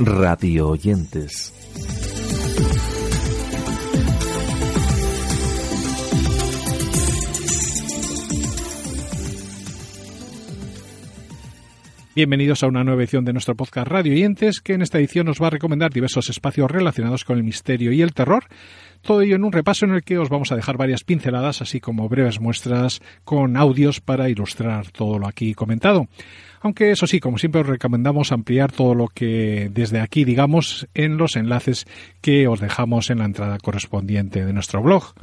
radio oyentes. Bienvenidos a una nueva edición de nuestro podcast Radio Oyentes, que en esta edición nos va a recomendar diversos espacios relacionados con el misterio y el terror. Todo ello en un repaso en el que os vamos a dejar varias pinceladas, así como breves muestras con audios para ilustrar todo lo aquí comentado. Aunque eso sí, como siempre os recomendamos ampliar todo lo que desde aquí digamos en los enlaces que os dejamos en la entrada correspondiente de nuestro blog.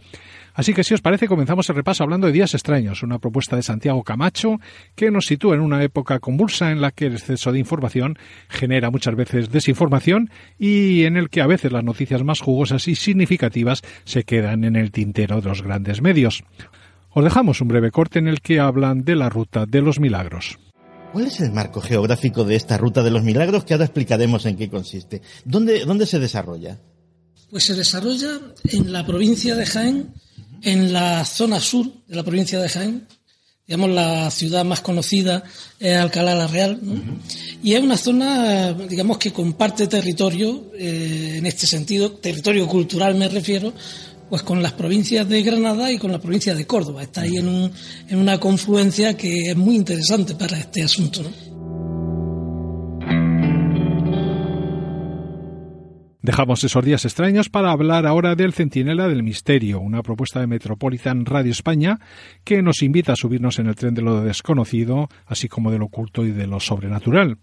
Así que si os parece, comenzamos el repaso hablando de Días extraños, una propuesta de Santiago Camacho que nos sitúa en una época convulsa en la que el exceso de información genera muchas veces desinformación y en el que a veces las noticias más jugosas y significativas se quedan en el tintero de los grandes medios. Os dejamos un breve corte en el que hablan de la ruta de los milagros. ¿Cuál es el marco geográfico de esta ruta de los milagros que ahora explicaremos en qué consiste? ¿Dónde, dónde se desarrolla? Pues se desarrolla en la provincia de Jaén, en la zona sur de la provincia de Jaén, digamos la ciudad más conocida es Alcalá la Real, y es una zona, digamos, que comparte territorio, eh, en este sentido, territorio cultural me refiero, pues con las provincias de Granada y con la provincia de Córdoba. Está ahí en, un, en una confluencia que es muy interesante para este asunto. ¿no? Dejamos esos días extraños para hablar ahora del Centinela del Misterio, una propuesta de Metropolitan Radio España que nos invita a subirnos en el tren de lo desconocido, así como de lo oculto y de lo sobrenatural.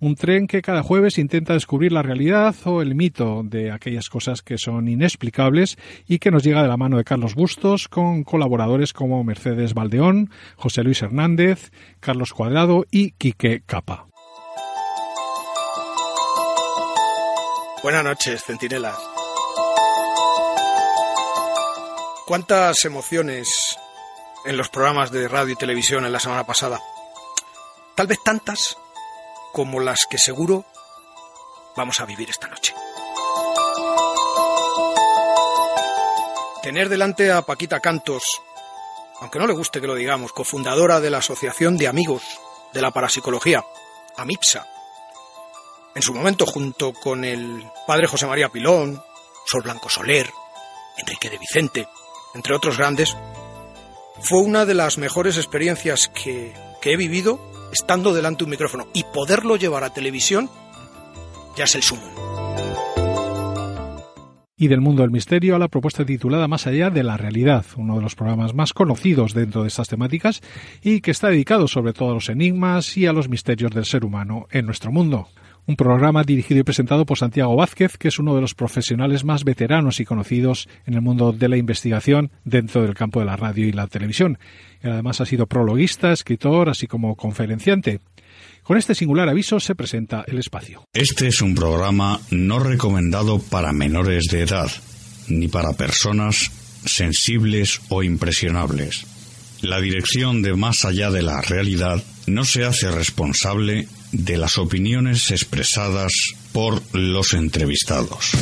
Un tren que cada jueves intenta descubrir la realidad o el mito de aquellas cosas que son inexplicables y que nos llega de la mano de Carlos Bustos con colaboradores como Mercedes Valdeón, José Luis Hernández, Carlos Cuadrado y Quique Capa. Buenas noches, centinelas. ¿Cuántas emociones en los programas de radio y televisión en la semana pasada? Tal vez tantas como las que seguro vamos a vivir esta noche. Tener delante a Paquita Cantos, aunque no le guste que lo digamos, cofundadora de la Asociación de Amigos de la Parapsicología, AMIPSA, en su momento junto con el padre José María Pilón, Sol Blanco Soler, Enrique de Vicente, entre otros grandes, fue una de las mejores experiencias que, que he vivido estando delante de un micrófono y poderlo llevar a televisión ya es el sumo. Y del mundo del misterio a la propuesta titulada Más allá de la realidad, uno de los programas más conocidos dentro de estas temáticas y que está dedicado sobre todo a los enigmas y a los misterios del ser humano en nuestro mundo un programa dirigido y presentado por Santiago Vázquez, que es uno de los profesionales más veteranos y conocidos en el mundo de la investigación dentro del campo de la radio y la televisión. además ha sido prologuista, escritor, así como conferenciante. Con este singular aviso se presenta el espacio. Este es un programa no recomendado para menores de edad, ni para personas sensibles o impresionables. La dirección de Más allá de la realidad no se hace responsable de las opiniones expresadas por los entrevistados.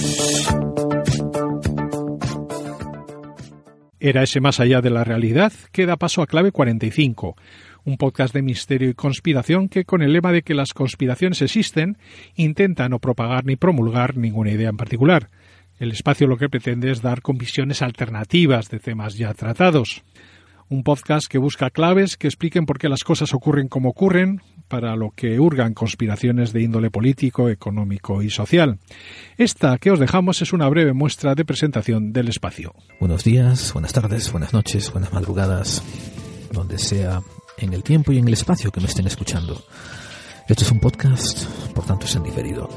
Era ese más allá de la realidad que da paso a Clave 45, un podcast de misterio y conspiración que con el lema de que las conspiraciones existen intenta no propagar ni promulgar ninguna idea en particular. El espacio lo que pretende es dar con visiones alternativas de temas ya tratados un podcast que busca claves que expliquen por qué las cosas ocurren como ocurren, para lo que hurgan conspiraciones de índole político, económico y social. Esta que os dejamos es una breve muestra de presentación del espacio. Buenos días, buenas tardes, buenas noches, buenas madrugadas, donde sea en el tiempo y en el espacio que me estén escuchando. Esto es un podcast, por tanto es en diferido.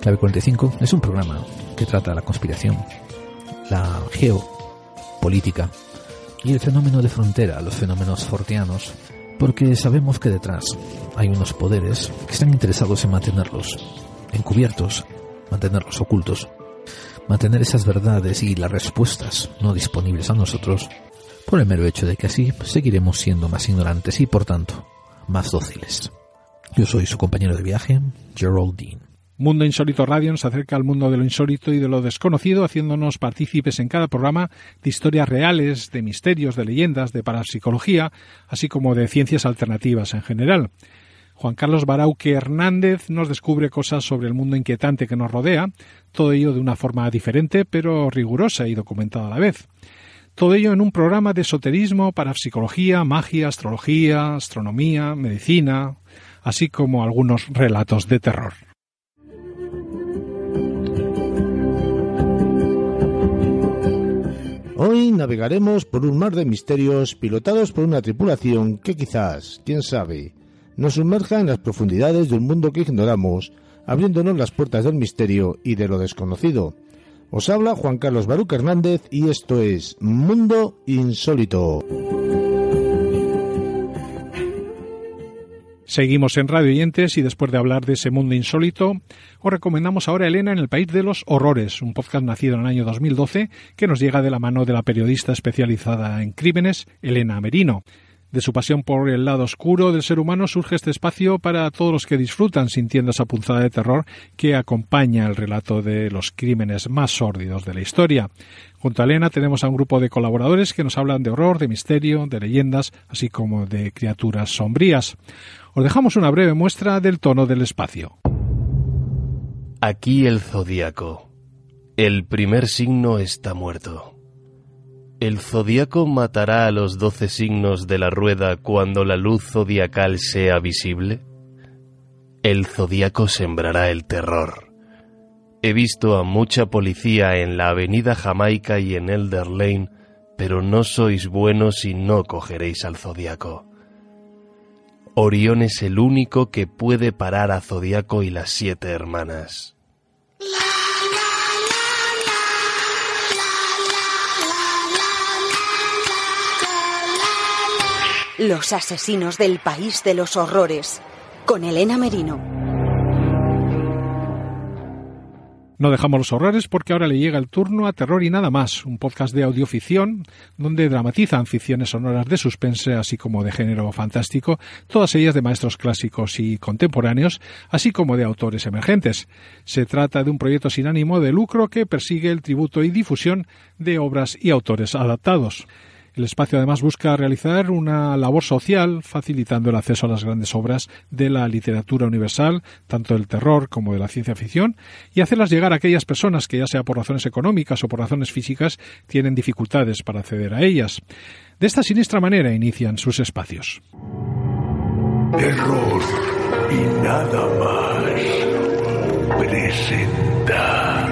Clave 45 es un programa que trata la conspiración, la geopolítica, y el fenómeno de frontera, los fenómenos fortianos, porque sabemos que detrás hay unos poderes que están interesados en mantenerlos encubiertos, mantenerlos ocultos, mantener esas verdades y las respuestas no disponibles a nosotros, por el mero hecho de que así seguiremos siendo más ignorantes y por tanto más dóciles. Yo soy su compañero de viaje, Geraldine. Mundo Insólito Radio nos acerca al mundo de lo insólito y de lo desconocido, haciéndonos partícipes en cada programa de historias reales, de misterios, de leyendas, de parapsicología, así como de ciencias alternativas en general. Juan Carlos Barauque Hernández nos descubre cosas sobre el mundo inquietante que nos rodea, todo ello de una forma diferente pero rigurosa y documentada a la vez. Todo ello en un programa de esoterismo, parapsicología, magia, astrología, astronomía, medicina, así como algunos relatos de terror. Hoy navegaremos por un mar de misterios pilotados por una tripulación que quizás, quién sabe, nos sumerja en las profundidades de un mundo que ignoramos, abriéndonos las puertas del misterio y de lo desconocido. Os habla Juan Carlos Baruca Hernández y esto es Mundo Insólito. Seguimos en Radio Oyentes y después de hablar de ese mundo insólito, os recomendamos ahora Elena en el País de los Horrores, un podcast nacido en el año 2012 que nos llega de la mano de la periodista especializada en crímenes, Elena Merino. De su pasión por el lado oscuro del ser humano surge este espacio para todos los que disfrutan sintiendo esa punzada de terror que acompaña el relato de los crímenes más sórdidos de la historia. Junto a Elena tenemos a un grupo de colaboradores que nos hablan de horror, de misterio, de leyendas, así como de criaturas sombrías. Os dejamos una breve muestra del tono del espacio. Aquí el zodíaco. El primer signo está muerto. ¿El zodíaco matará a los doce signos de la rueda cuando la luz zodiacal sea visible? El zodíaco sembrará el terror. He visto a mucha policía en la avenida Jamaica y en Elder Lane, pero no sois buenos y no cogeréis al zodíaco. Orión es el único que puede parar a Zodíaco y las siete hermanas. Los asesinos del país de los horrores, con Elena Merino. No dejamos los horrores porque ahora le llega el turno a Terror y nada más, un podcast de audioficción donde dramatizan ficciones sonoras de suspense así como de género fantástico, todas ellas de maestros clásicos y contemporáneos, así como de autores emergentes. Se trata de un proyecto sin ánimo de lucro que persigue el tributo y difusión de obras y autores adaptados. El espacio además busca realizar una labor social facilitando el acceso a las grandes obras de la literatura universal, tanto del terror como de la ciencia ficción, y hacerlas llegar a aquellas personas que ya sea por razones económicas o por razones físicas tienen dificultades para acceder a ellas. De esta siniestra manera inician sus espacios. Terror y nada más. Presenta.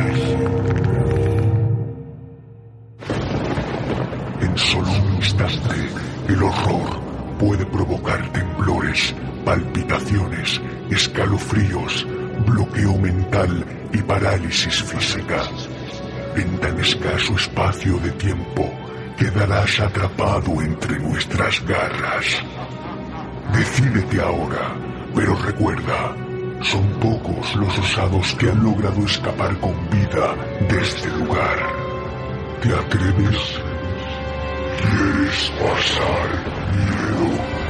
El horror puede provocar temblores, palpitaciones, escalofríos, bloqueo mental y parálisis física. En tan escaso espacio de tiempo, quedarás atrapado entre nuestras garras. Decídete ahora, pero recuerda, son pocos los osados que han logrado escapar con vida de este lugar. ¿Te atreves? ¿Quieres pasar miedo?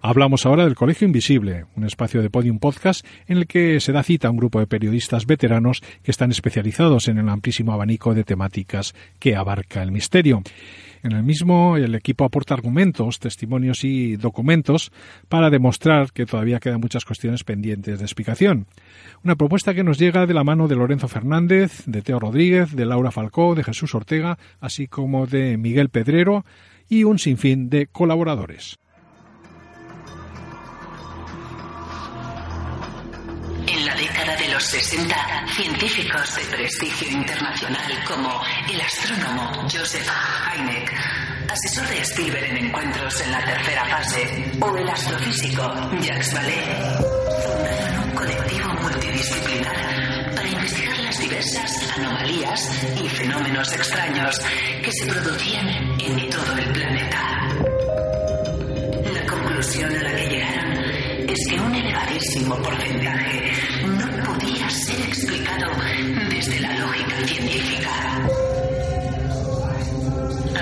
Hablamos ahora del Colegio Invisible, un espacio de Podium Podcast en el que se da cita a un grupo de periodistas veteranos que están especializados en el amplísimo abanico de temáticas que abarca el misterio. En el mismo, el equipo aporta argumentos, testimonios y documentos para demostrar que todavía quedan muchas cuestiones pendientes de explicación. Una propuesta que nos llega de la mano de Lorenzo Fernández, de Teo Rodríguez, de Laura Falcó, de Jesús Ortega, así como de Miguel Pedrero y un sinfín de colaboradores. Década de los 60, científicos de prestigio internacional como el astrónomo Joseph Hynek, asesor de Spielberg en encuentros en la tercera fase, o el astrofísico Jacques Vallée, fundaron un colectivo multidisciplinar para investigar las diversas anomalías y fenómenos extraños que se producían en todo el planeta. La conclusión a la que llegaron es que un elevadísimo porcentaje no podía ser explicado desde la lógica científica.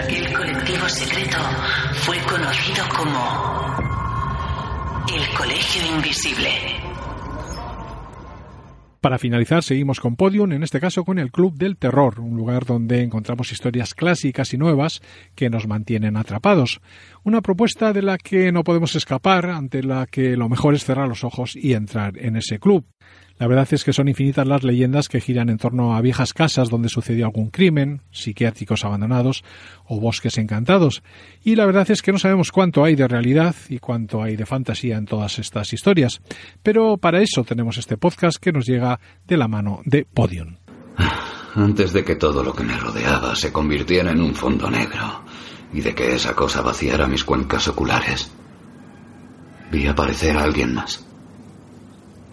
Aquel colectivo secreto fue conocido como el Colegio Invisible. Para finalizar, seguimos con Podium, en este caso con el Club del Terror, un lugar donde encontramos historias clásicas y nuevas que nos mantienen atrapados. Una propuesta de la que no podemos escapar, ante la que lo mejor es cerrar los ojos y entrar en ese club. La verdad es que son infinitas las leyendas que giran en torno a viejas casas donde sucedió algún crimen, psiquiátricos abandonados o bosques encantados. Y la verdad es que no sabemos cuánto hay de realidad y cuánto hay de fantasía en todas estas historias. Pero para eso tenemos este podcast que nos llega de la mano de Podium. Antes de que todo lo que me rodeaba se convirtiera en un fondo negro y de que esa cosa vaciara mis cuencas oculares, vi aparecer a alguien más.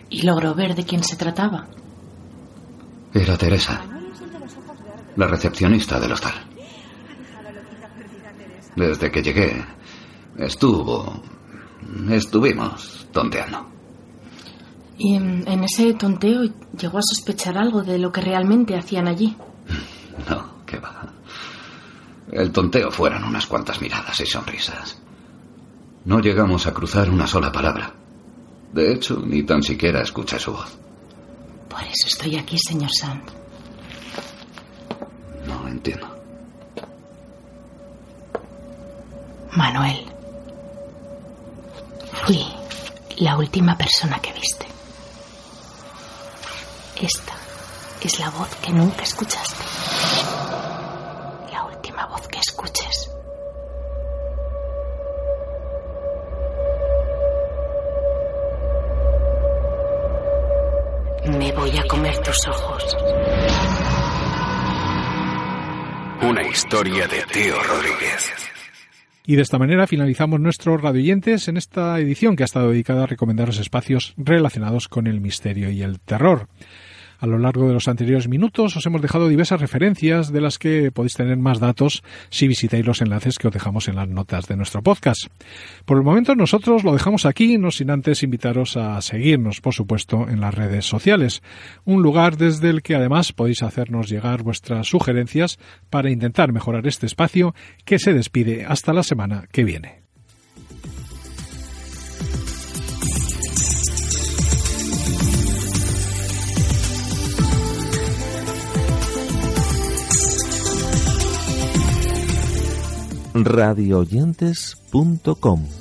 ¿Y logró ver de quién se trataba? Era Teresa, la recepcionista del hostal. Desde que llegué, estuvo... estuvimos tonteando. ¿Y en, en ese tonteo llegó a sospechar algo de lo que realmente hacían allí? No, qué va. El tonteo fueron unas cuantas miradas y sonrisas. No llegamos a cruzar una sola palabra. De hecho, ni tan siquiera escuché su voz. Por eso estoy aquí, señor Sand. No entiendo. Manuel. Fui la última persona que viste. Esta es la voz que nunca escuchaste. La última voz que escuches. Voy a comer tus ojos. Una historia de Teo Rodríguez. Y de esta manera finalizamos nuestros radioyentes en esta edición que ha estado dedicada a recomendaros espacios relacionados con el misterio y el terror. A lo largo de los anteriores minutos os hemos dejado diversas referencias de las que podéis tener más datos si visitáis los enlaces que os dejamos en las notas de nuestro podcast. Por el momento nosotros lo dejamos aquí, no sin antes invitaros a seguirnos, por supuesto, en las redes sociales, un lugar desde el que además podéis hacernos llegar vuestras sugerencias para intentar mejorar este espacio que se despide hasta la semana que viene. radioyentes.com